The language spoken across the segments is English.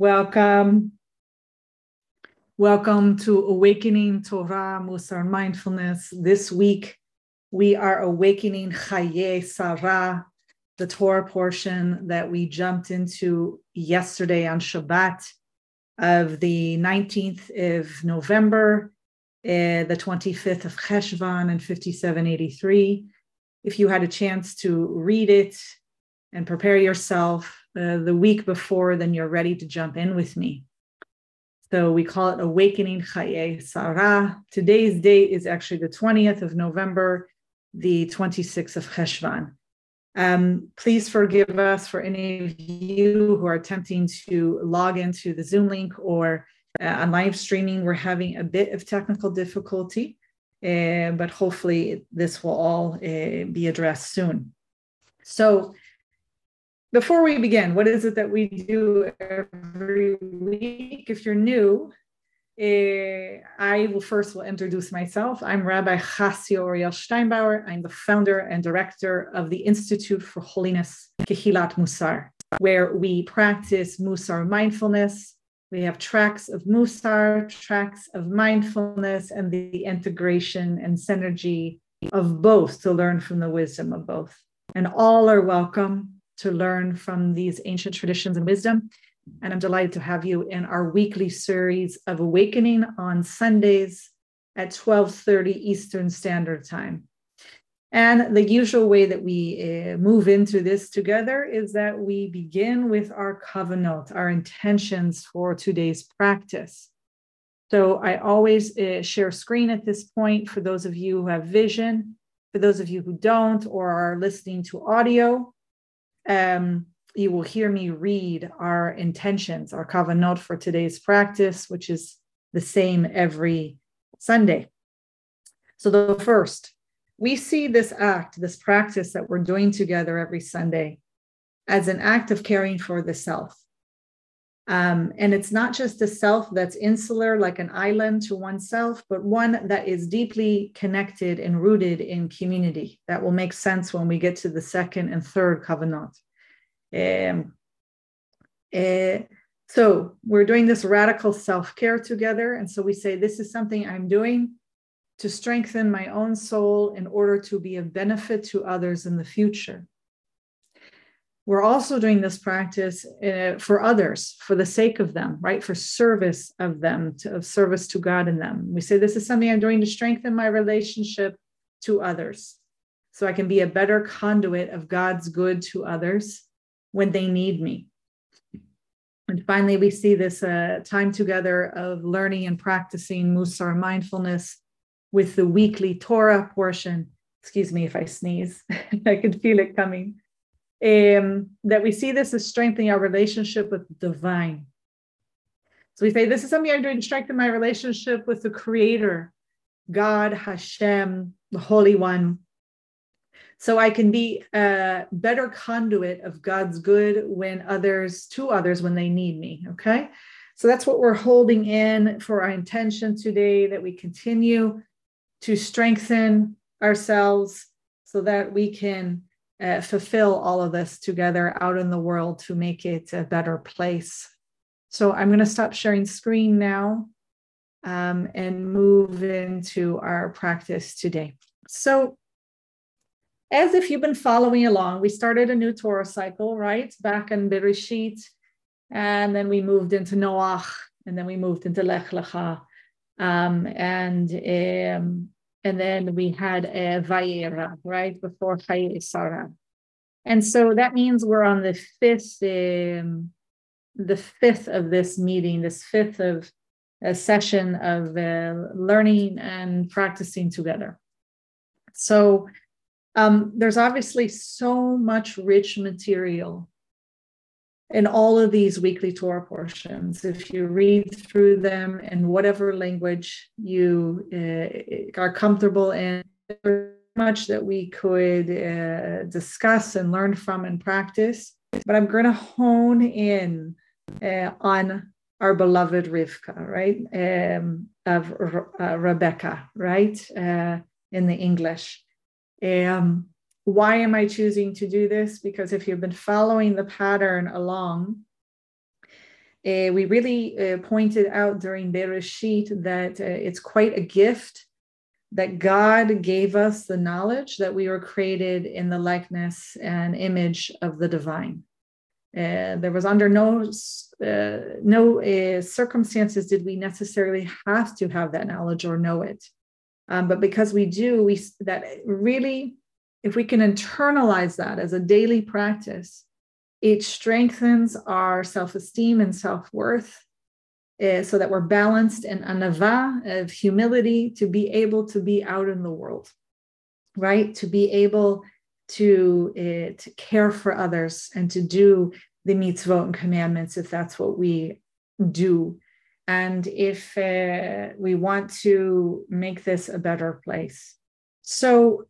Welcome. Welcome to Awakening Torah, Musar Mindfulness. This week, we are awakening Chaye Sarah, the Torah portion that we jumped into yesterday on Shabbat of the 19th of November, uh, the 25th of Cheshvan and 5783. If you had a chance to read it and prepare yourself uh, the week before, then you're ready to jump in with me. So we call it Awakening Chaye Sarah. Today's date is actually the 20th of November, the 26th of Cheshvan. Um, please forgive us for any of you who are attempting to log into the Zoom link or uh, on live streaming. We're having a bit of technical difficulty, uh, but hopefully this will all uh, be addressed soon. So before we begin, what is it that we do every week? If you're new, uh, I will first will introduce myself. I'm Rabbi Chassio Oriel Steinbauer. I'm the founder and director of the Institute for Holiness, Kehilat Musar, where we practice Musar mindfulness. We have tracks of Musar, tracks of mindfulness, and the integration and synergy of both to learn from the wisdom of both. And all are welcome to learn from these ancient traditions and wisdom. And I'm delighted to have you in our weekly series of awakening on Sundays at 12:30 Eastern Standard Time. And the usual way that we uh, move into this together is that we begin with our covenant, our intentions for today's practice. So I always uh, share screen at this point for those of you who have vision. For those of you who don't or are listening to audio, um, you will hear me read our intentions, our kavanot for today's practice, which is the same every Sunday. So, the first, we see this act, this practice that we're doing together every Sunday, as an act of caring for the self. Um, and it's not just a self that's insular, like an island to oneself, but one that is deeply connected and rooted in community. That will make sense when we get to the second and third covenant. Um, uh, so we're doing this radical self care together. And so we say, This is something I'm doing to strengthen my own soul in order to be a benefit to others in the future we're also doing this practice uh, for others for the sake of them right? For service of them to, of service to god in them. We say this is something i'm doing to strengthen my relationship to others so i can be a better conduit of god's good to others when they need me. And finally we see this uh, time together of learning and practicing musar mindfulness with the weekly torah portion. Excuse me if i sneeze. I can feel it coming um, that we see this as strengthening our relationship with the divine. So we say, This is something I'm doing to strengthen my relationship with the Creator, God, Hashem, the Holy One. So I can be a better conduit of God's good when others, to others, when they need me. Okay. So that's what we're holding in for our intention today that we continue to strengthen ourselves so that we can uh, fulfill all of this together out in the world to make it a better place. So I'm going to stop sharing screen now um, and move into our practice today. So, as if you've been following along, we started a new Torah cycle, right? Back in Bereshit, and then we moved into Noach, and then we moved into Lech Lecha. Um, and um, and then we had a Vayera, right, before Chaye Sarah. And so that means we're on the fifth, um, the fifth of this meeting, this fifth of a session of uh, learning and practicing together. So um, there's obviously so much rich material in all of these weekly Torah portions. If you read through them in whatever language you uh, are comfortable in, there's much that we could uh, discuss and learn from and practice. But I'm going to hone in uh, on our beloved Rivka, right? Um, of uh, Rebecca, right? Uh, in the English. Um, why am I choosing to do this? Because if you've been following the pattern along, Uh, we really uh, pointed out during Bereshit that uh, it's quite a gift that God gave us the knowledge that we were created in the likeness and image of the divine. Uh, there was under no uh, no uh, circumstances did we necessarily have to have that knowledge or know it, um, but because we do, we that really, if we can internalize that as a daily practice, it strengthens our self esteem and self worth uh, so that we're balanced and anava of humility to be able to be out in the world, right? To be able to, uh, to care for others and to do the mitzvot and commandments if that's what we do. And if uh, we want to make this a better place. So,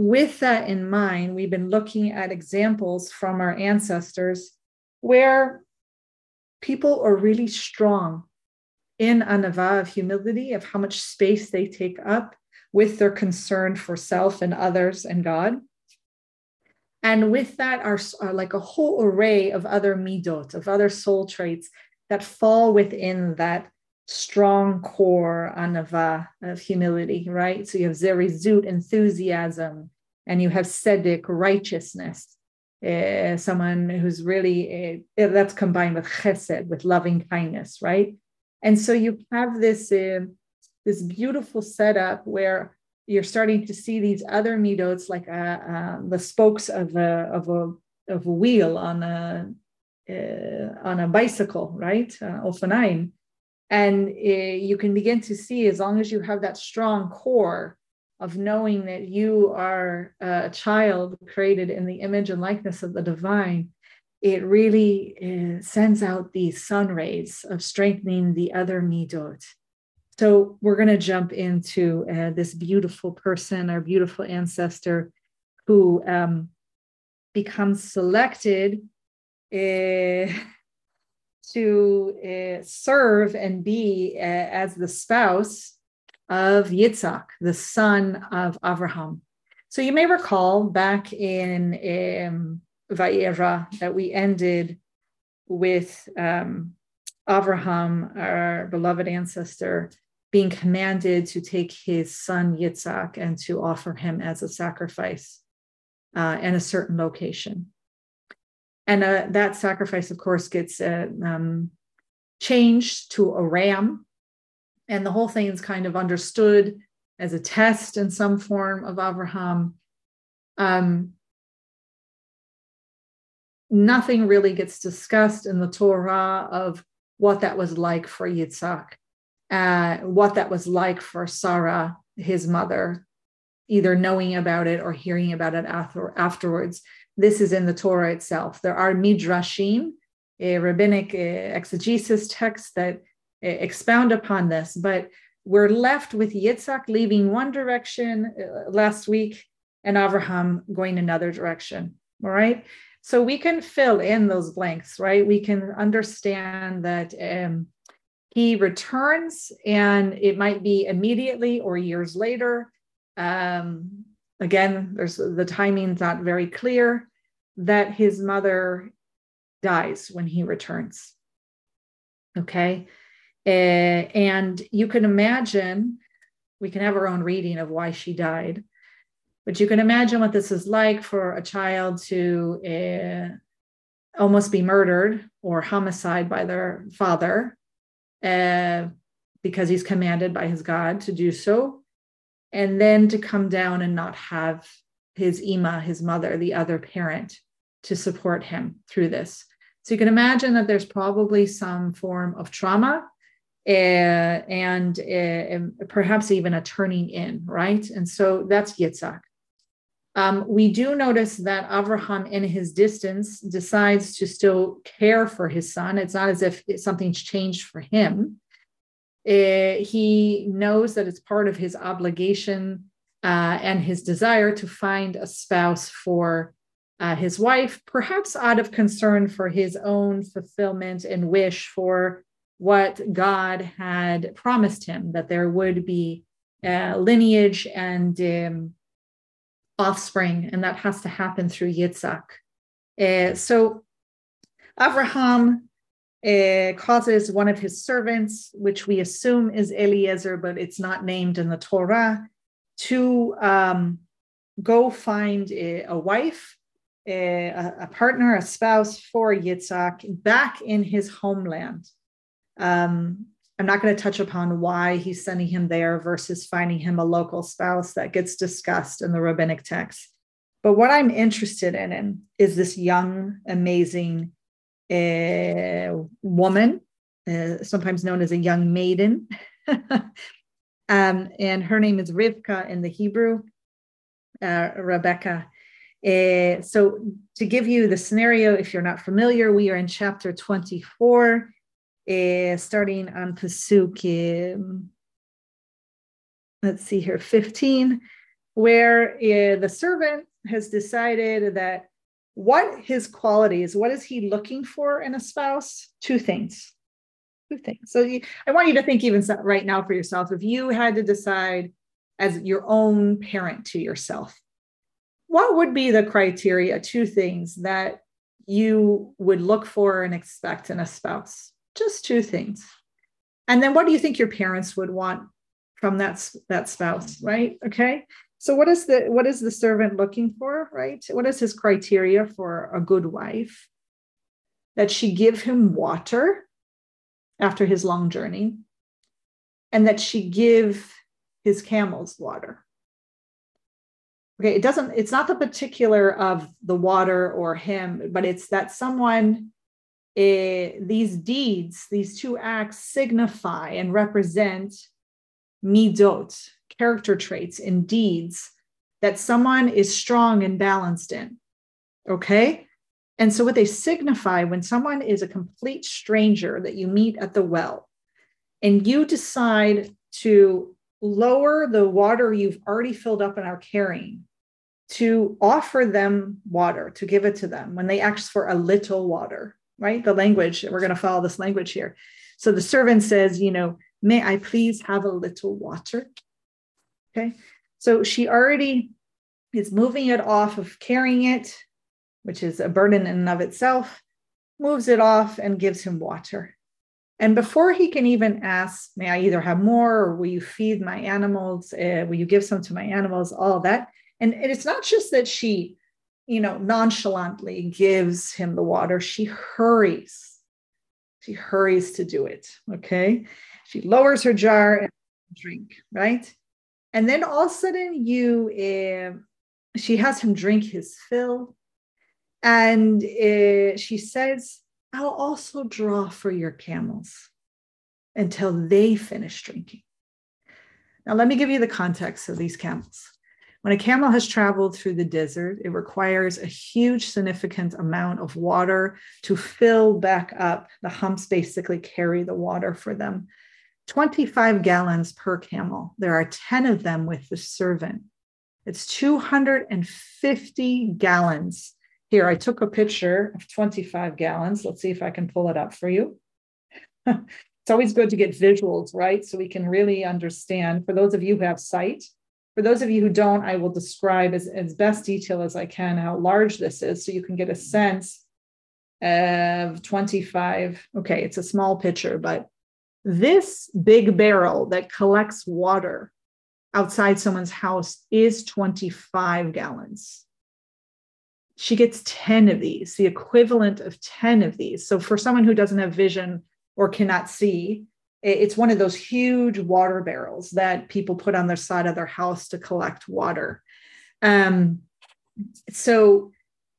with that in mind, we've been looking at examples from our ancestors where people are really strong in anava of humility, of how much space they take up with their concern for self and others and God. And with that are, are like a whole array of other midot, of other soul traits that fall within that strong core anava of humility, right? So you have zerizut, enthusiasm, and you have tzedek, righteousness, uh, someone who's really uh, that's combined with chesed, with loving kindness, right? And so you have this uh, this beautiful setup where you're starting to see these other midots like uh, uh, the spokes of a of a of a wheel on a on a bicycle, right? Uh, and you can begin to see as long as you have that strong core of knowing that you are a child created in the image and likeness of the divine, it really uh, sends out these sun rays of strengthening the other midot. So we're going to jump into uh, this beautiful person, our beautiful ancestor, who um, becomes selected uh, to uh, serve and be uh, as the spouse of Yitzhak, the son of Abraham. So you may recall back in um, Vayera that we ended with um, Abraham, our beloved ancestor, being commanded to take his son Yitzhak and to offer him as a sacrifice uh, in a certain location. And uh, that sacrifice, of course, gets uh, um, changed to a ram and the whole thing is kind of understood as a test in some form of Abraham. Um, nothing really gets discussed in the Torah of what that was like for Yitzhak, uh, what that was like for Sarah, his mother, either knowing about it or hearing about it after, afterwards. This is in the Torah itself. There are midrashim, a rabbinic exegesis texts that expound upon this, but we're left with Yitzhak leaving one direction uh, last week and Abraham going another direction. All right. So we can fill in those blanks, right? We can understand that um, he returns and it might be immediately or years later. Um, again, there's the timing's not very clear that his mother dies when he returns. Okay. Uh, and you can imagine, we can have our own reading of why she died, but you can imagine what this is like for a child to uh, almost be murdered or homicide by their father uh, because he's commanded by his God to do so. And then to come down and not have his Ima, his mother, the other parent, to support him through this. So you can imagine that there's probably some form of trauma uh, and, uh, perhaps even a turning in, right? And so that's Yitzhak. Um, we do notice that Avraham, in his distance, decides to still care for his son. It's not as if something's changed for him. Uh, he knows that it's part of his obligation uh, and his desire to find a spouse for uh, his wife, perhaps out of concern for his own fulfillment and wish for what God had promised him that there would be uh, lineage and um, offspring, and that has to happen through Yitzhak. Uh, so Abraham uh, causes one of his servants, which we assume is Eliezer, but it's not named in the Torah, to um, go find a, a wife, a, a, partner, a spouse for Yitzhak back in his homeland. Um, I'm not going to touch upon why he's sending him there versus finding him a local spouse that gets discussed in the rabbinic text. But what I'm interested in is this young, amazing uh, woman, uh, sometimes known as a young maiden. um, and her name is Rivka in the Hebrew, uh, Rebecca. Uh, so, to give you the scenario, if you're not familiar, we are in chapter 24, uh, starting on Pasuk, um, let's see here, 15, where uh, the servant has decided that what his qualities, what is he looking for in a spouse? Two things. Two things. So you, I want you to think even right now for yourself if you had to decide as your own parent to yourself, what would be the criteria, two things that you would look for and expect in a spouse? Just two things. And then what do you think your parents would want from that, that spouse, right? Okay. So what is the what is the servant looking for, right? What is his criteria for a good wife? That she give him water after his long journey, and that she give his camels water. Okay, it doesn't, it's not the particular of the water or him, but it's that someone, uh, these deeds, these two acts signify and represent midot, character traits and deeds that someone is strong and balanced in. Okay. And so, what they signify when someone is a complete stranger that you meet at the well, and you decide to lower the water you've already filled up and are carrying to offer them water, to give it to them when they ask for a little water, right? The language, we're going to follow this language here. So the servant says, you know, may I please have a little water? Okay. So she already is moving it off of carrying it, which is a burden in and of itself, moves it off and gives him water. And before he can even ask, may I either have more or will you feed my animals? Uh, will you give some to my animals? All that. And, and it's not just that she, you know, nonchalantly gives him the water, she hurries. She hurries to do it. Okay. She lowers her jar and drink, right? And then all of a sudden, you uh, she has him drink his fill, and uh, she says, "I'll also draw for your camels until they finish drinking." Now, let me give you the context of these camels. When a camel has traveled through the desert, it requires a huge, significant amount of water to fill back up. The humps basically carry the water for them. 25 gallons per camel. There are 10 of them with the servant. It's 250 gallons. Here, I took a picture of 25 gallons. Let's see if I can pull it up for you. it's always good to get visuals, right? So we can really understand. For those of you who have sight, for those of you who don't, I will describe as, as best detail as I can how large this is so you can get a sense of 25. Okay, it's a small picture, but this big barrel that collects water outside someone's house is 25 gallons. She gets 10 of these, the equivalent of 10 of these. So, for someone who doesn't have vision or cannot see, it's one of those huge water barrels that people put on the side of their house to collect water. Um, so,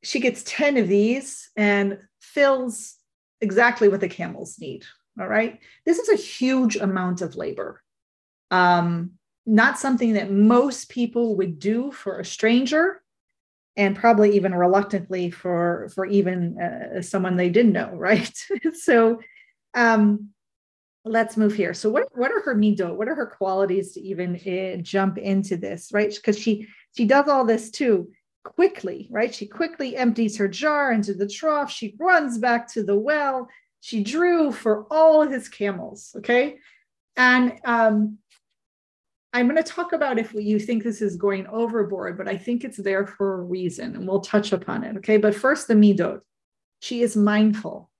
she gets 10 of these and fills exactly what the camels need all right. This is a huge amount of labor. Um, not something that most people would do for a stranger and probably even reluctantly for for even uh, someone they didn't know right so um let's move here so what what are her midot what are her qualities to even uh, jump into this right because she she does all this too quickly right she quickly empties her jar into the trough she runs back to the well she drew for all his camels. Okay. And um, I'm going to talk about if you think this is going overboard, but I think it's there for a reason and we'll touch upon it. Okay. But first, the midot. She is mindful.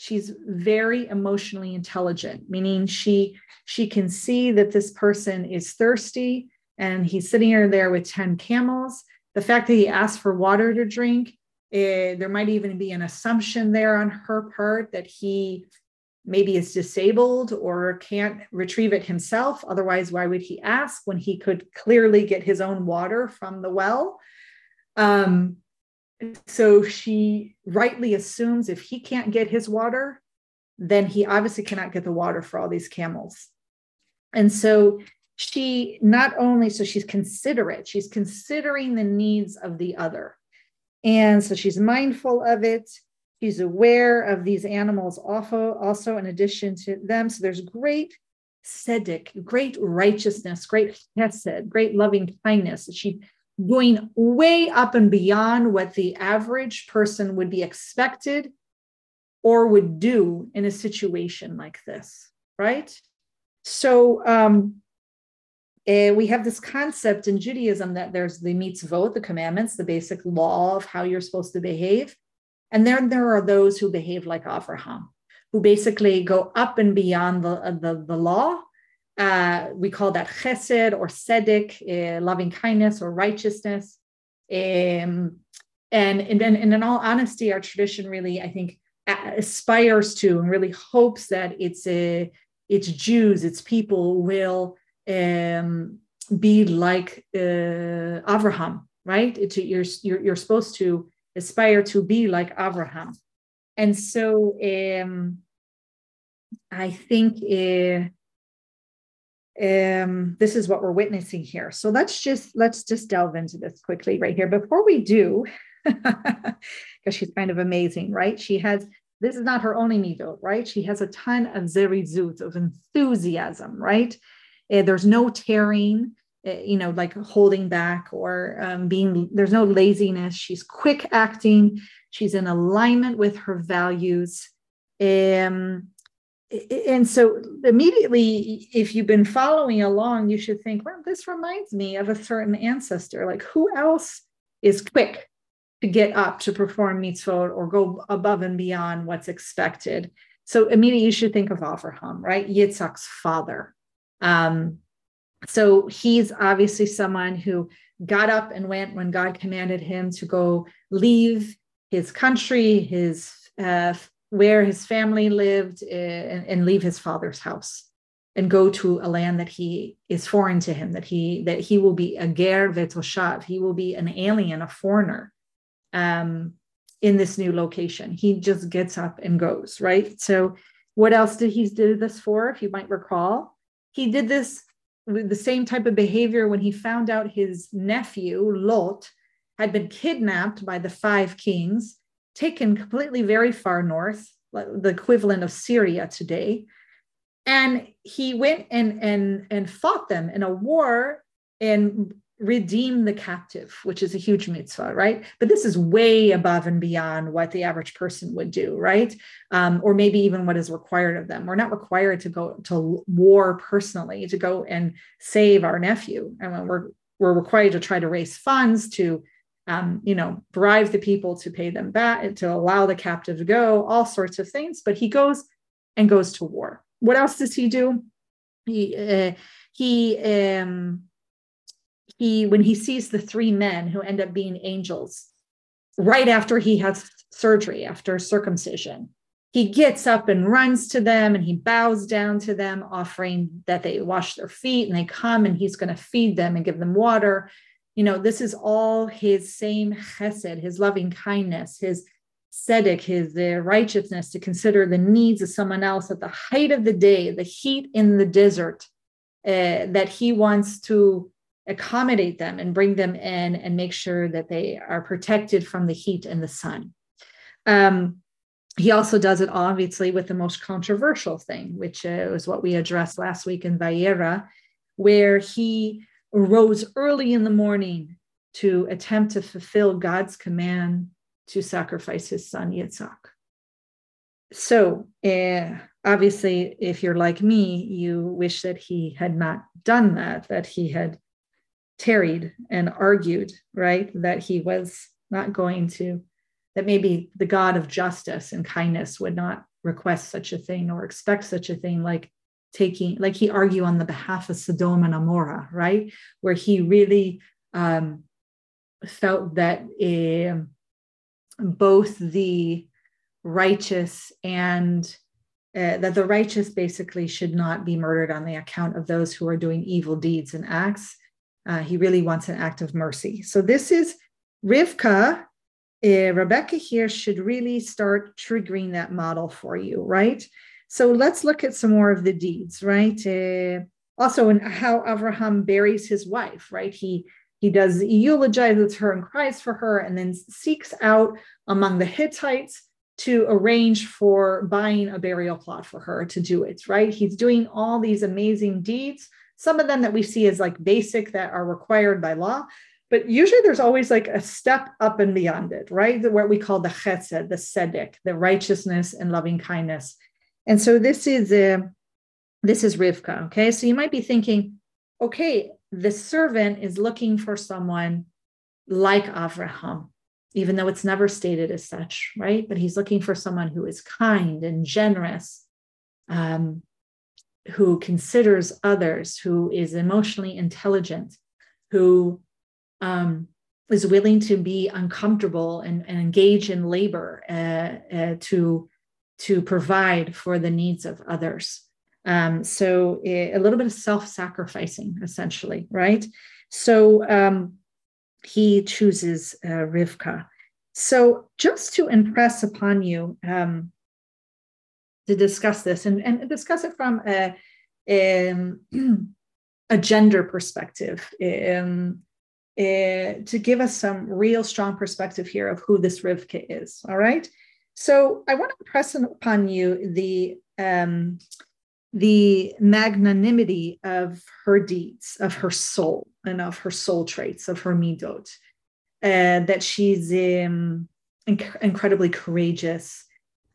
She's very emotionally intelligent meaning she she can see that this person is thirsty and he's sitting here there with 10 camels. The fact that he asked for water to drink eh, there might even be an assumption there on her part that he maybe is disabled or can't retrieve it himself. Otherwise why would he ask when he could clearly get his own water from the well? Um, so she rightly assumes if he can't get his water, then he obviously cannot get the water for all these camels. And so she not only, so she's considerate, she's considering the needs of the other. And so she's mindful of it. She's aware of these animals also, also in addition to them. So there's great tzedek, great righteousness, great chesed, great loving kindness. She going way up and beyond what the average person would be expected or would do in a situation like this, right? So um, uh, we have this concept in Judaism that there's the mitzvot, the commandments, the basic law of how you're supposed to behave. And then there are those who behave like Avraham, who basically go up and beyond the, the, the law uh, we call that chesed or tzedek, uh, loving kindness or righteousness. Um, and, and, and in all honesty, our tradition really, I think, aspires to and really hopes that its a uh, its Jews, its people will um, be like uh, Abraham, right? It's, you're, you're, you're supposed to aspire to be like Abraham. And so um, I think uh, um, this is what we're witnessing here. So let's just let's just delve into this quickly right here. Before we do, because she's kind of amazing, right? She has this is not her only midot, right? She has a ton of zerizut, of enthusiasm, right? Uh, there's no tearing, uh, you know, like holding back or um, being. There's no laziness. She's quick acting. She's in alignment with her values. Um, and so immediately if you've been following along you should think well this reminds me of a certain ancestor. Like who else is quick to get up to perform mitzvot or go above and beyond what's expected? So immediately you should think of Avraham, right? Yitzhak's father. Um, so he's obviously someone who got up and went when god commanded him to go leave his country his uh, where his family lived uh, and, and leave his father's house and go to a land that he is foreign to him that he that he will be a ger vetoshav. He will be an alien a foreigner um, in this new location. He just gets up and goes right? So what else did he do this for if you might recall? He did this with the same type of behavior when he found out his nephew Lot had been kidnapped by the five kings taken completely very far north, the equivalent of Syria today. And he went and and and fought them in a war and redeemed the captive, which is a huge mitzvah, right? But this is way above and beyond what the average person would do, right? Um, or maybe even what is required of them. We're not required to go to war personally to go and save our nephew. I mean, we're we're required to try to raise funds to um, you know, bribe the people to pay them back, to allow the captive to go, all sorts of things. But he goes and goes to war. What else does he do? He uh, he um, he when he sees the three men who end up being angels, right after he has surgery after circumcision, he gets up and runs to them and he bows down to them, offering that they wash their feet and they come and he's going to feed them and give them water you know, this is all his same chesed, his loving kindness, his tzedek, his uh, righteousness to consider the needs of someone else at the height of the day, the heat in the desert, uh, that he wants to accommodate them and bring them in and make sure that they are protected from the heat and the sun. Um, he also does it obviously with the most controversial thing, which uh, was what we addressed last week in Vayera, where he rose early in the morning to attempt to fulfill God's command to sacrifice his son Yitzhak. So, uh, obviously, if you're like me, you wish that he had not done that, that he had tarried and argued, right? That he was not going to, that maybe the God of justice and kindness would not request such a thing or expect such a thing like taking like he argue on the behalf of Sodom and Amorah, right? Where he really um, felt that uh, both the righteous and uh, that the righteous basically should not be murdered on the account of those who are doing evil deeds and acts. Uh, he really wants an act of mercy. So this is Rivka. Uh, Rebecca here should really start triggering that model for you, right? So let's look at some more of the deeds, right? Uh, also, in how Abraham buries his wife, right? He he does he eulogizes her and cries for her, and then seeks out among the Hittites to arrange for buying a burial plot for her to do it, right? He's doing all these amazing deeds, some of them that we see as like basic that are required by law, but usually there's always like a step up and beyond it, right? The, what we call the chesed, the tzedek, the righteousness and loving kindness. And so this is uh, this is Rivka, okay? So you might be thinking, okay, the servant is looking for someone like Avraham, even though it's never stated as such, right? But he's looking for someone who is kind and generous, um, who considers others, who is emotionally intelligent, who um, is willing to be uncomfortable and, and engage in labor uh, uh, to, to provide for the needs of others. Um, so a, a little bit of self-sacrificing, essentially, right? So um, he chooses uh, Rivka. So, just to impress upon you, um, to discuss this and, and discuss it from a, a, a gender perspective, um, uh, to give us some real strong perspective here of who this Rivka is. All right. So, I want to impress upon you the um, the magnanimity of her deeds, of her soul, and of her soul traits, of her midot, uh, that she's um, inc- incredibly courageous.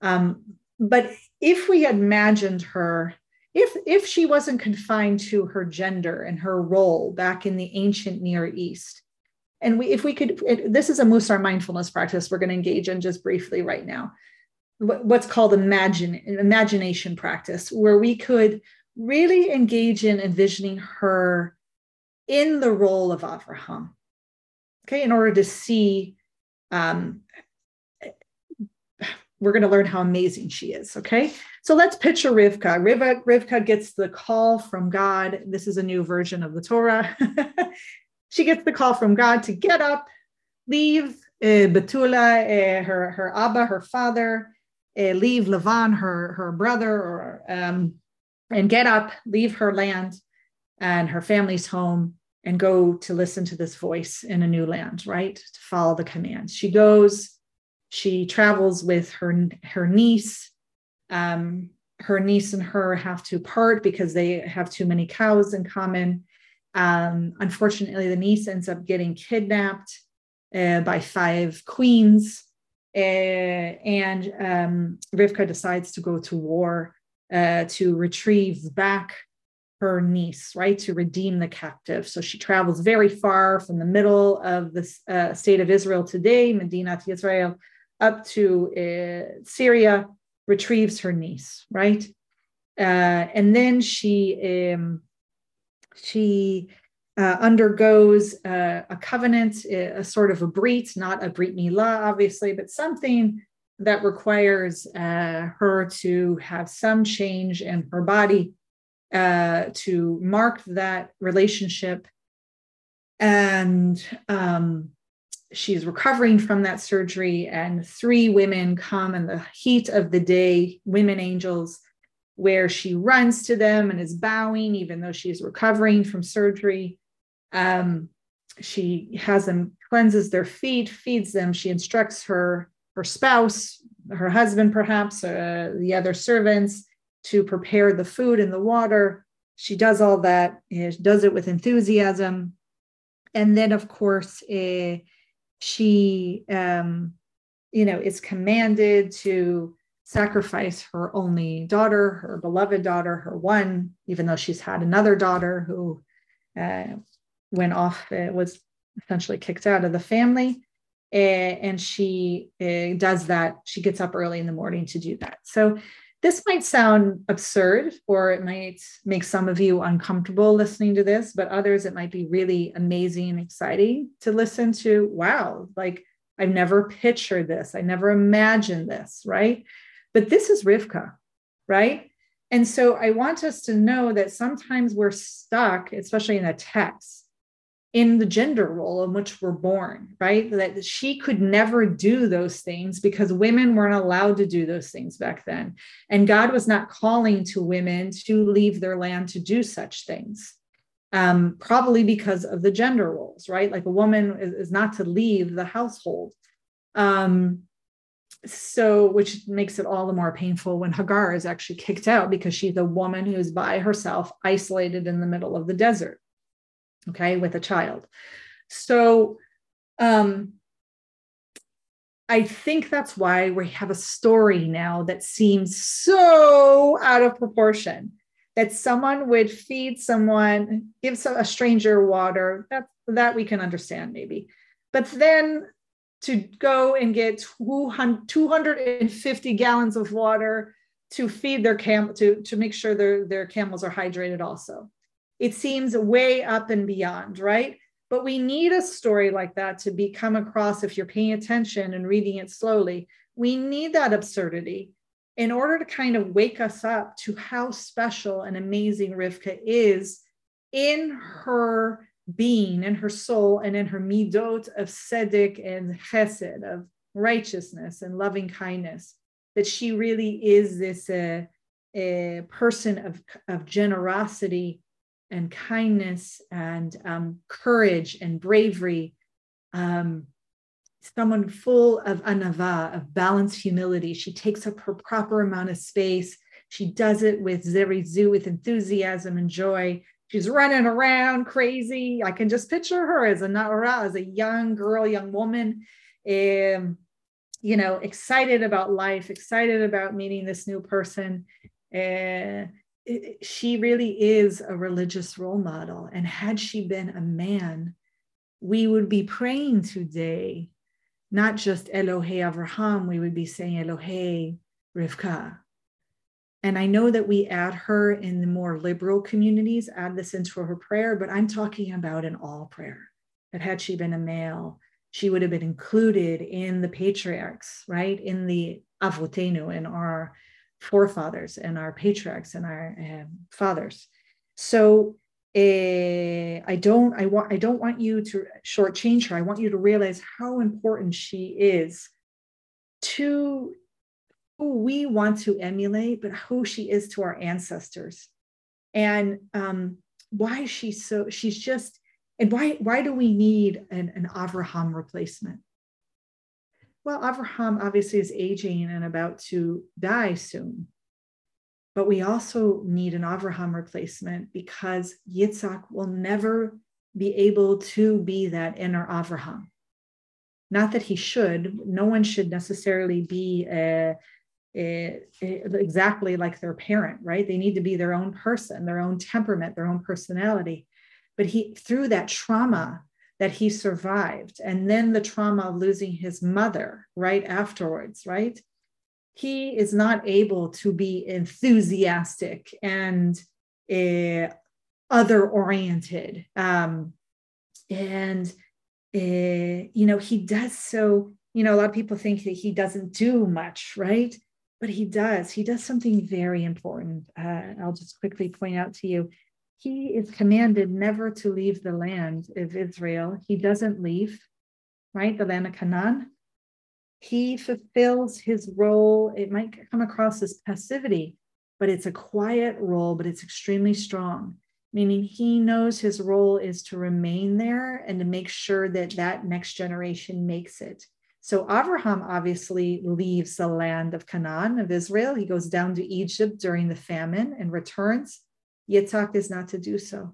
Um, but if we imagined her, if if she wasn't confined to her gender and her role back in the ancient Near East, and we if we could, it, this is a Musar mindfulness practice we're going to engage in just briefly right now. What's called imagine imagination practice where we could really engage in envisioning her in the role of Avraham okay in order to see um, we're going to learn how amazing she is okay? So let's picture rivka. Rivka, rivka gets the call from god. This is a new version of the torah she gets the call from god to get up leave uh, Betuel uh, her her abba her father uh, leave Lavan, her her brother, or um, and get up, leave her land and her family's home, and go to listen to this voice in a new land, right? To follow the commands. She goes. She travels with her her niece. Um, her niece and her have to part because they have too many cows in common. Um, unfortunately, the niece ends up getting kidnapped uh, by five queens uh, and um, Rivka decides to go to war uh, to retrieve back her niece, right, to redeem the captive. So she travels very far from the middle of the uh, state of Israel today, Medina to Israel, up to uh, Syria, retrieves her niece, right? Uh, and then she um, she uh, undergoes a covenant, a sort of a brit, not a brit milah, obviously, but something that requires uh, her to have some change in her body uh, to mark that relationship. And um, she's recovering from that surgery, and three women come in the heat of the day, women angels, where she runs to them and is bowing, even though she's recovering from surgery. Um, she has them cleanses their feet, feeds them. She instructs her her spouse, her husband, perhaps uh, the other servants, to prepare the food and the water. She does all that. Uh, does it with enthusiasm, and then, of course, uh, she, um, you know, is commanded to sacrifice her only daughter, her beloved daughter, her one, even though she's had another daughter who uh, went off, uh, was essentially kicked out of the family. and she uh, does that. She gets up early in the morning to do that. So this might sound absurd, or it might make some of you uncomfortable listening to this, but others, it might be really amazing and exciting to listen to. Wow, like I've never pictured this. I never imagined this, right? But this is Rivka, right? And so I want us to know that sometimes we're stuck, especially in a text, in the gender role in which we're born, right? That she could never do those things because women weren't allowed to do those things back then. And God was not calling to women to leave their land to do such things, um, probably because of the gender roles, right? Like a woman is, is not to leave the household. Um, so, which makes it all the more painful when Hagar is actually kicked out because she's a woman who's by herself, isolated in the middle of the desert okay, with a child. So um, I think that's why we have a story now that seems so out of proportion that someone would feed someone, give a stranger water. That that we can understand maybe, but then to go and get 250 gallons of water to feed their camel to to make sure their their camels are hydrated also it seems way up and beyond, right? But we need a story like that to be come across if you're paying attention and reading it slowly. We need that absurdity in order to kind of wake us up to how special and amazing Rivka is in her being, and her soul, and in her midot of tzedek and chesed, of righteousness and loving kindness. That she really is this uh, a person of, of generosity and kindness and um, courage and bravery. Um, someone full of anava, of balanced humility. She takes up her proper amount of space. She does it with zerizu, with enthusiasm and joy. She's running around crazy. I can just picture her as a as a young girl, young woman, um, you know, excited about life, excited about meeting this new person. Uh, she really is a religious role model. And had she been a man, we would be praying today, not just Elohe Avraham, we would be saying Elohe Rivka. And I know that we add her in the more liberal communities, add this into her prayer, but I'm talking about an all prayer. That had she been a male, she would have been included in the patriarchs, right? In the avotenu, in our forefathers and our patriarchs and our um, fathers. So uh, I don't I want I don't want you to shortchange her. I want you to realize how important she is to who we want to emulate, but who she is to our ancestors, and um, why she's so she's just and why why do we need an, an Avraham replacement? Well, Abraham obviously is aging and about to die soon. But we also need an Abraham replacement because Yitzhak will never be able to be that inner Abraham. Not that he should, no one should necessarily be a, a, a, exactly like their parent, right? They need to be their own person, their own temperament, their own personality. But he, through that trauma that he survived and then the trauma of losing his mother right afterwards right he is not able to be enthusiastic and uh, other oriented um, and uh, you know he does so you know a lot of people think that he doesn't do much right but he does he does something very important uh, i'll just quickly point out to you he is commanded never to leave the land of Israel. He doesn't leave, right? The land of Canaan. He fulfills his role. It might come across as passivity, but it's a quiet role, but it's extremely strong, meaning he knows his role is to remain there and to make sure that that next generation makes it. So Abraham obviously leaves the land of Canaan of Israel. He goes down to Egypt during the famine and returns Yitzhak is not to do so.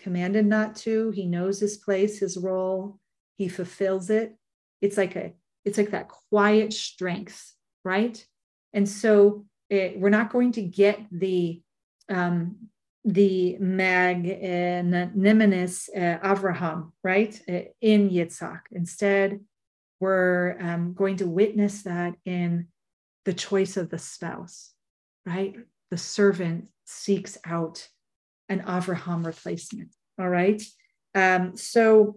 Commanded not to. He knows his place, his role. He fulfills it. It's like a, it's like that quiet strength, right? And so it, eh, we're not going to get the um, the magnanimous uh, Avraham, right, in Yitzhak. Instead, we're um, going to witness that in the choice of the spouse, right? The servant seeks out an Avraham replacement. All right. Um, so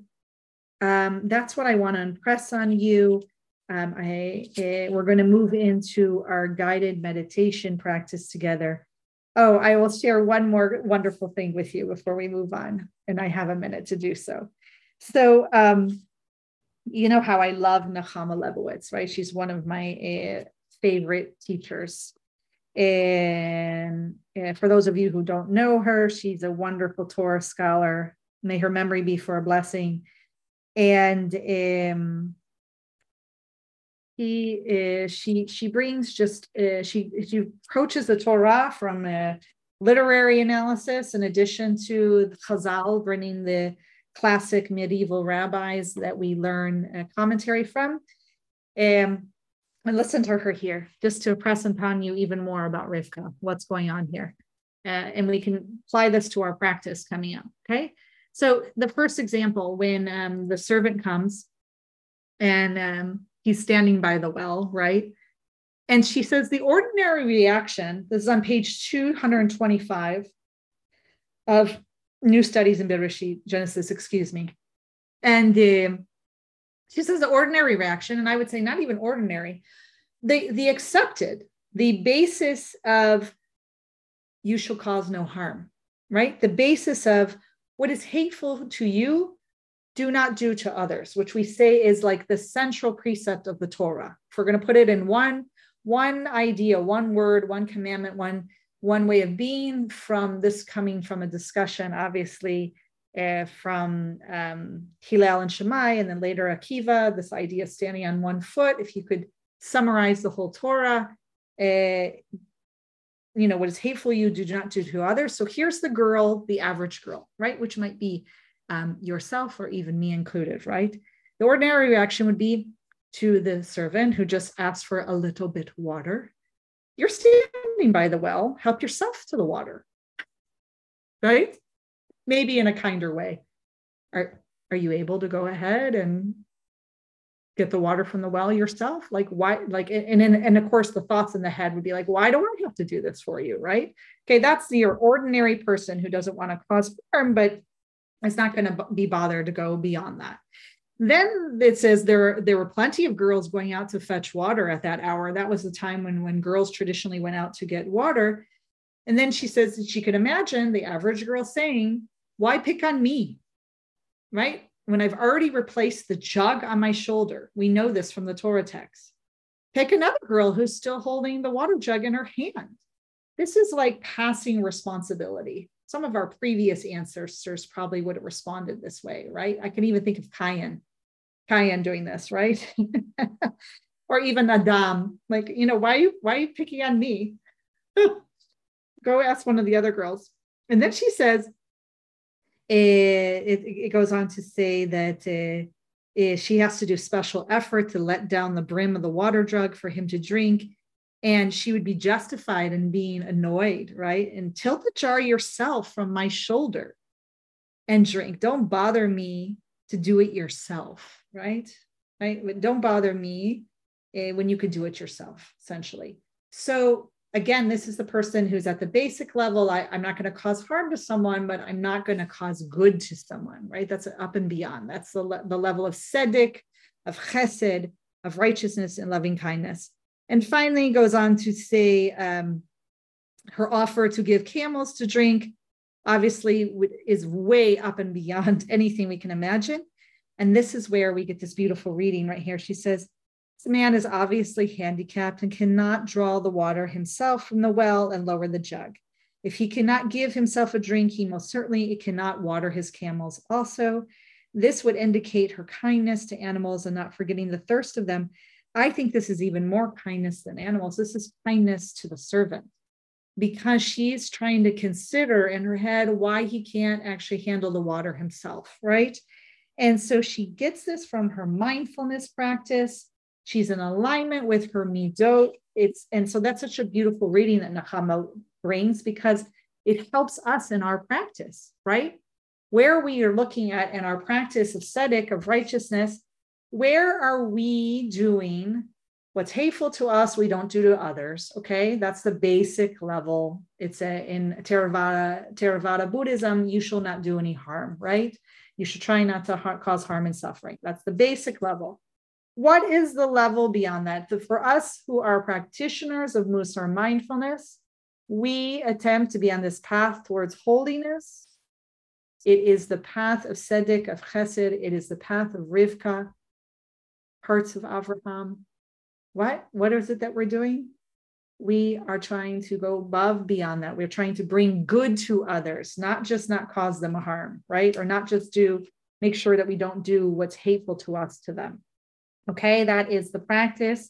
um, that's what I want to impress on you. Um, I, eh, we're going to move into our guided meditation practice together. Oh, I will share one more wonderful thing with you before we move on, and I have a minute to do so. So, um, you know how I love Nechama Leibowitz, right? She's one of my uh, favorite teachers. And uh, for those of you who don't know her, she's a wonderful Torah scholar. May her memory be for a blessing. And um, he is she she brings just uh, she she approaches the Torah from a literary analysis in addition to the Chazal bringing the classic medieval rabbis that we learn a commentary from. Um, and listen to her here, just to impress upon you even more about Rivka, what's going on here. Uh, and we can apply this to our practice coming up. Okay. So the first example, when um, the servant comes and um, he's standing by the well, right? And she says the ordinary reaction, this is on page 225 of New Studies in Bereshit, Genesis, excuse me. And uh, she says the ordinary reaction, and I would say not even ordinary, the, the accepted, the basis of you shall cause no harm, right? The basis of what is hateful to you do not do to others, which we say is like the central precept of the Torah. If we're going to put it in one one idea, one word, one commandment, one one way of being from this coming from a discussion, obviously uh, from um, Hillel and Shammai, and then later Akiva, this idea of standing on one foot. If you could summarize the whole Torah, uh, you know, what is hateful you do not do to others. So here's the girl, the average girl, right? Which might be um, yourself or even me included, right? The ordinary reaction would be to the servant who just asked for a little bit water. You're standing by the well, help yourself to the water, right? Maybe in a kinder way. Are, are you able to go ahead and get the water from the well yourself? Like why, like, and, and, and of course the thoughts in the head would be like, why do I have to do this for you? Right. Okay. That's your ordinary person who doesn't want to cause harm, but it's not going to be bothered to go beyond that. Then it says there, there were plenty of girls going out to fetch water at that hour. That was the time when, when girls traditionally went out to get water. And then she says that she could imagine the average girl saying, Why pick on me? Right? When I've already replaced the jug on my shoulder. We know this from the Torah text. Pick another girl who's still holding the water jug in her hand. This is like passing responsibility some of our previous ancestors probably would have responded this way, right? I can even think of Cain, Cain doing this, right? or even Adam, like, you know, why are you why are you picking on me? Go ask one of the other girls. And then she says, eh, it, it goes on to say that uh, she has to do special effort to let down the brim of the water jug for him to drink and she would be justified in being annoyed, right? And tilt the jar yourself from my shoulder and drink. Don't bother me to do it yourself, right? Right? Don't bother me eh, when you could do it yourself, essentially. So again, this is the person who's at the basic level. I, am not going to cause harm to someone, but I'm not going to cause good to someone, right? That's up and beyond. That's the, le- the level of tzedek, of chesed, of righteousness and loving kindness. And finally, goes on to say um, her offer to give camels to drink obviously is way up and beyond anything we can imagine. And this is where we get this beautiful reading right here. She says, This man is obviously handicapped and cannot draw the water himself from the well and lower the jug. If he cannot give himself a drink, he most certainly cannot water his camels also. This would indicate her kindness to animals and not forgetting the thirst of them I think this is even more kindness than animals. This is kindness to the servant because she's trying to consider in her head why he can't actually handle the water himself, right? And so she gets this from her mindfulness practice. She's in alignment with her midot. It's and so that's such a beautiful reading that Nechama brings because it helps us in our practice, right? Where we are looking at in our practice of tzedek, of righteousness, where are we doing what's hateful to us we don't do to others okay? That's the basic level. It's a in theravada theravada buddhism you shall not do any harm right? You should try not to ha- cause harm and suffering. That's the basic level. What is the level beyond that? So for us who are practitioners of musar mindfulness we attempt to be on this path towards holiness. It is the path of tzedek of chesed. It is the path of rivka parts of avraham. What what is it that we're doing? We are trying to go above beyond that. We're trying to bring good to others not just not cause them harm right? Or not just do make sure that we don't do what's hateful to us to them. Okay that is the practice.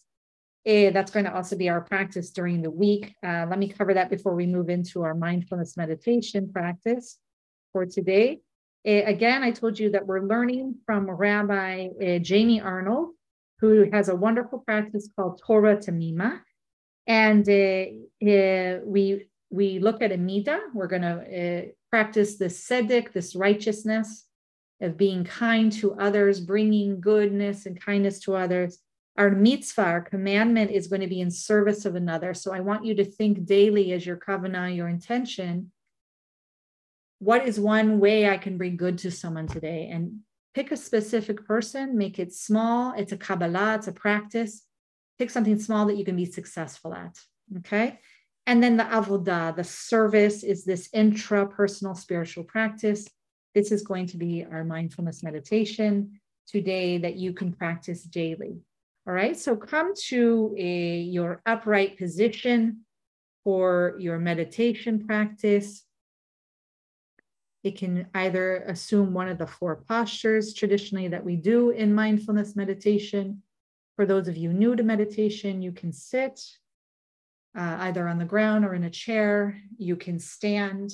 Uh, that's going to also be our practice during the week. Uh, let me cover that before we move into our mindfulness meditation practice for today. Uh, again i told you that we're learning from rabbi uh, jamie arnold who has a wonderful practice called Torah Tamima. And uh, uh, we we look at a midah. We're going to uh, practice this tzedek, this righteousness of being kind to others, bringing goodness and kindness to others. Our mitzvah, our commandment, is going to be in service of another. So I want you to think daily as your kavanah, your intention. What is one way I can bring good to someone today? And pick a specific person, make it small. It's a Kabbalah, it's a practice. Pick something small that you can be successful at. Okay. And then the avodah, the service, is this intra-personal spiritual practice. This is going to be our mindfulness meditation today that you can practice daily. All right. So come to a, your upright position for your meditation practice. It can either assume one of the four postures traditionally that we do in mindfulness meditation. For those of you new to meditation, you can sit uh, either on the ground or in a chair. You can stand.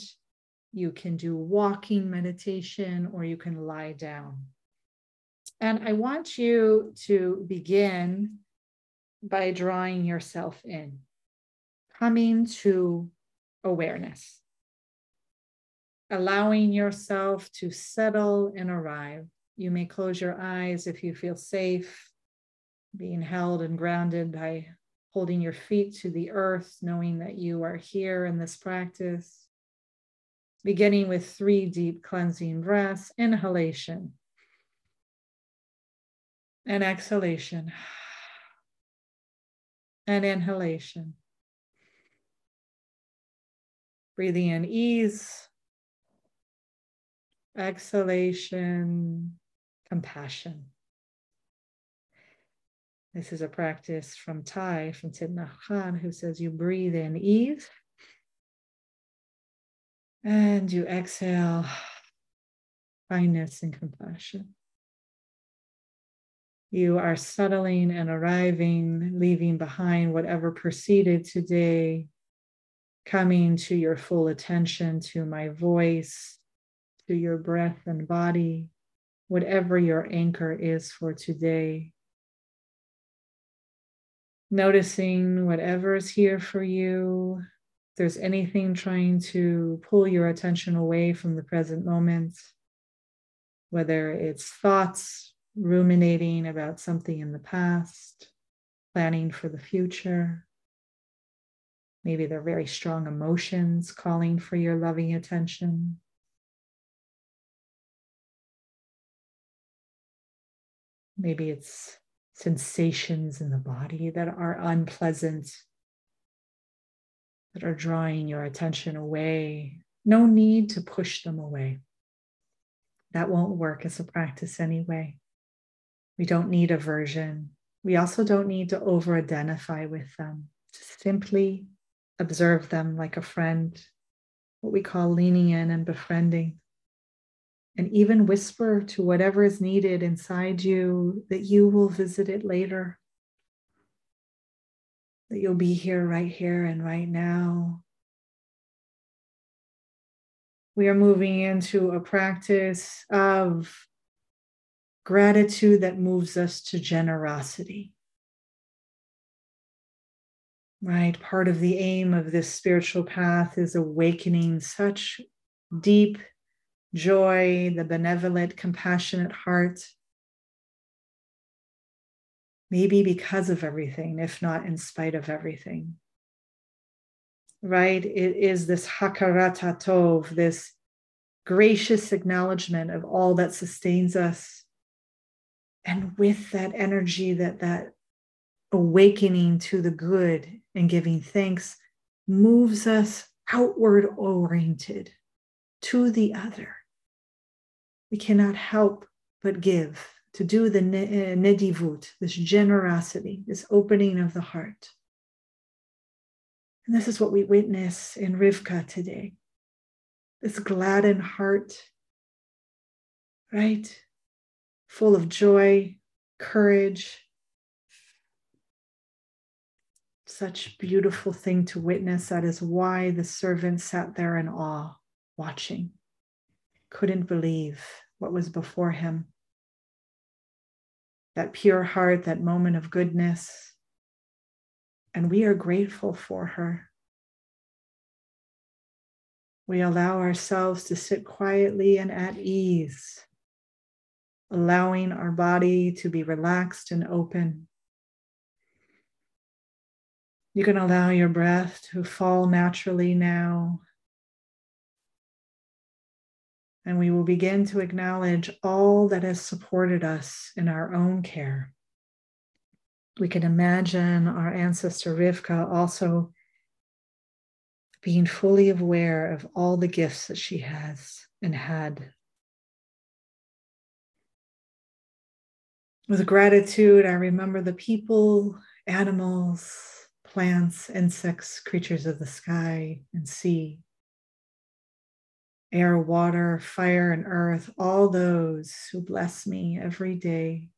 You can do walking meditation or you can lie down. And I want you to begin by drawing yourself in, coming to awareness allowing yourself to settle and arrive. You may close your eyes if you feel safe, being held and grounded by holding your feet to the earth, knowing that you are here in this practice. Beginning with three deep cleansing breaths, inhalation and exhalation, and inhalation. Breathing in ease exhalation, compassion. This is a practice from Thai, from Thich Hanh, who says you breathe in ease and you exhale kindness and compassion. You are settling and arriving, leaving behind whatever preceded today, coming to your full attention to my voice, to your breath and body, whatever your anchor is for today. Noticing whatever is here for you. If there's anything trying to pull your attention away from the present moment, whether it's thoughts ruminating about something in the past, planning for the future. Maybe they're very strong emotions calling for your loving attention. Maybe it's sensations in the body that are unpleasant, that are drawing your attention away. No need to push them away. That won't work as a practice anyway. We don't need aversion. We also don't need to over identify with them. Just simply observe them like a friend, what we call leaning in and befriending and even whisper to whatever is needed inside you that you will visit it later. That you'll be here, right here, and right now. We are moving into a practice of gratitude that moves us to generosity. Right? Part of the aim of this spiritual path is awakening such deep joy, the benevolent, compassionate heart. maybe because of everything, if not in spite of everything. Right? It is this hakarat tov, this gracious acknowledgement of all that sustains us. And with that energy, that that awakening to the good and giving thanks moves us outward oriented to the other. We cannot help but give to do the eh, nedivut, this generosity, this opening of the heart. And this is what we witness in Rivka today this gladdened heart, right? Full of joy, courage. Such beautiful thing to witness. That is why the servant sat there in awe, watching, couldn't believe what was before him that pure heart, that moment of goodness. And we are grateful for her. We allow ourselves to sit quietly and at ease, allowing our body to be relaxed and open. You can allow your breath to fall naturally now and we will begin to acknowledge all that has supported us in our own care. We can imagine our ancestor Rivka also being fully aware of all the gifts that she has and had. With gratitude, I remember the people, animals, plants, insects, creatures of the sky and sea air, water, fire, and earth, all those who bless me every day.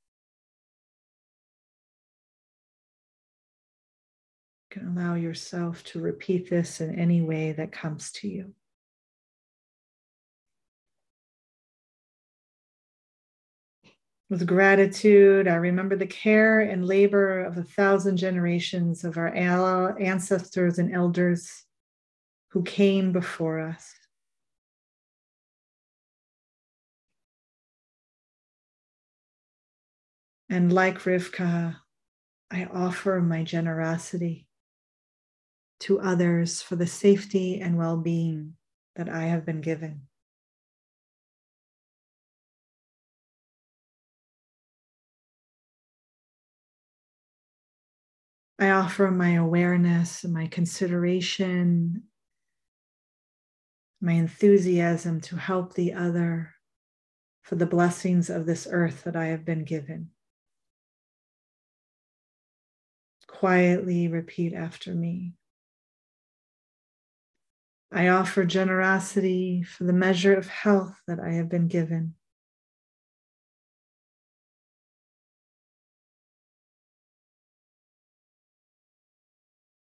You can allow yourself to repeat this in any way that comes to you. With gratitude, I remember the care and labor of a thousand generations of our ancestors and elders who came before us. And like Rivka, I offer my generosity to others for the safety and well being that I have been given. I offer my awareness, my consideration, my enthusiasm to help the other for the blessings of this earth that I have been given. Quietly repeat after me. I offer generosity for the measure of health that I have been given.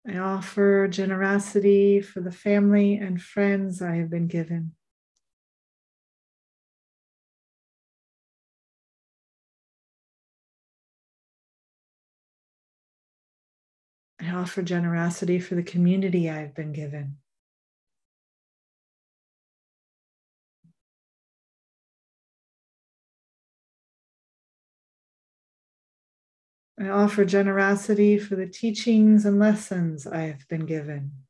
I offer generosity for the family and friends I have been given. I offer generosity for the community I've been given. I offer generosity for the teachings and lessons I have been given.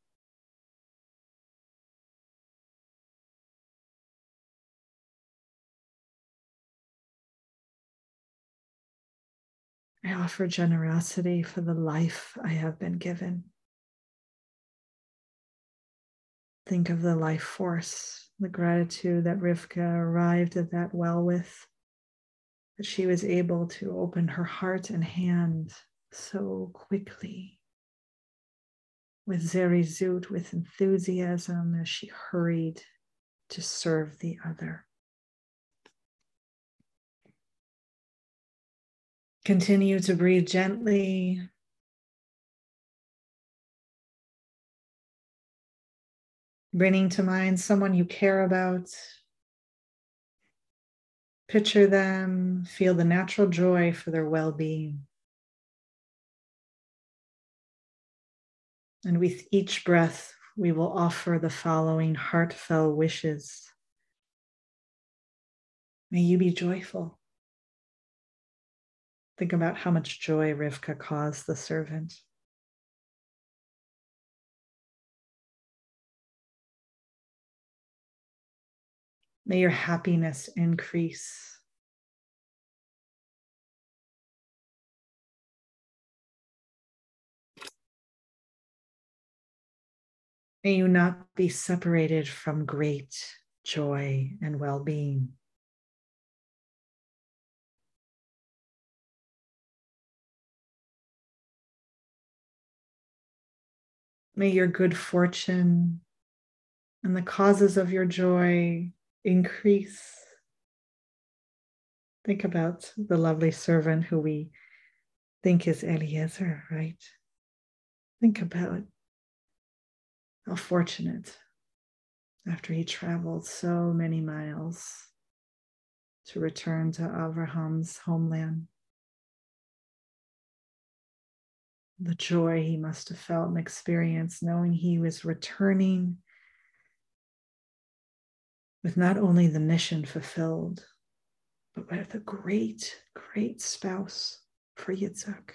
I offer generosity for the life I have been given. Think of the life force, the gratitude that Rivka arrived at that well with, that she was able to open her heart and hand so quickly with zerizut, with enthusiasm as she hurried to serve the other. Continue to breathe gently. Bringing to mind someone you care about. Picture them, feel the natural joy for their well being. And with each breath, we will offer the following heartfelt wishes. May you be joyful. Think about how much joy Rivka caused the servant. May your happiness increase. May you not be separated from great joy and well being. May your good fortune and the causes of your joy increase. Think about the lovely servant who we think is Eliezer, right? Think about how fortunate after he traveled so many miles to return to Abraham's homeland. The joy he must have felt and experienced knowing he was returning with not only the mission fulfilled, but with a great, great spouse for Yitzhak.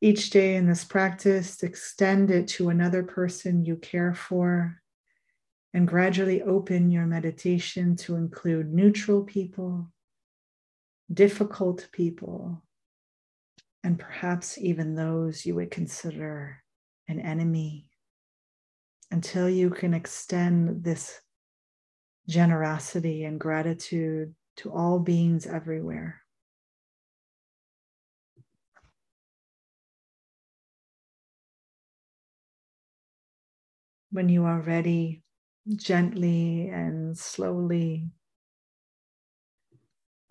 Each day in this practice, extend it to another person you care for and gradually open your meditation to include neutral people, difficult people, and perhaps even those you would consider an enemy until you can extend this generosity and gratitude to all beings everywhere. When you are ready, gently and slowly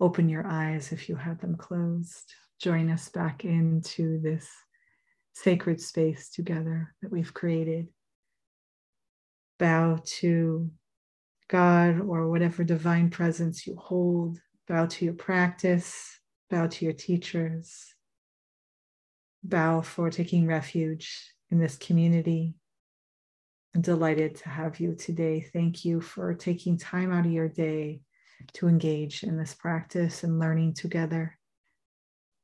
open your eyes if you have them closed join us back into this sacred space together that we've created. Bow to God or whatever divine presence you hold. Bow to your practice. Bow to your teachers. Bow for taking refuge in this community. I'm delighted to have you today. Thank you for taking time out of your day to engage in this practice and learning together.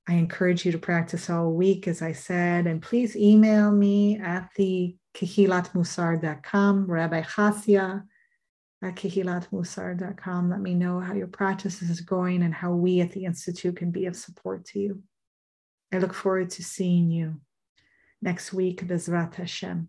I encourage you to practice all week, as I said, and please email me at the kehilatmusar.com, Rabbi Hasia at kehilatmusar.com. Let me know how your practice is going and how we at the Institute can be of support to you. I look forward to seeing you next week, Bezrat Hashem.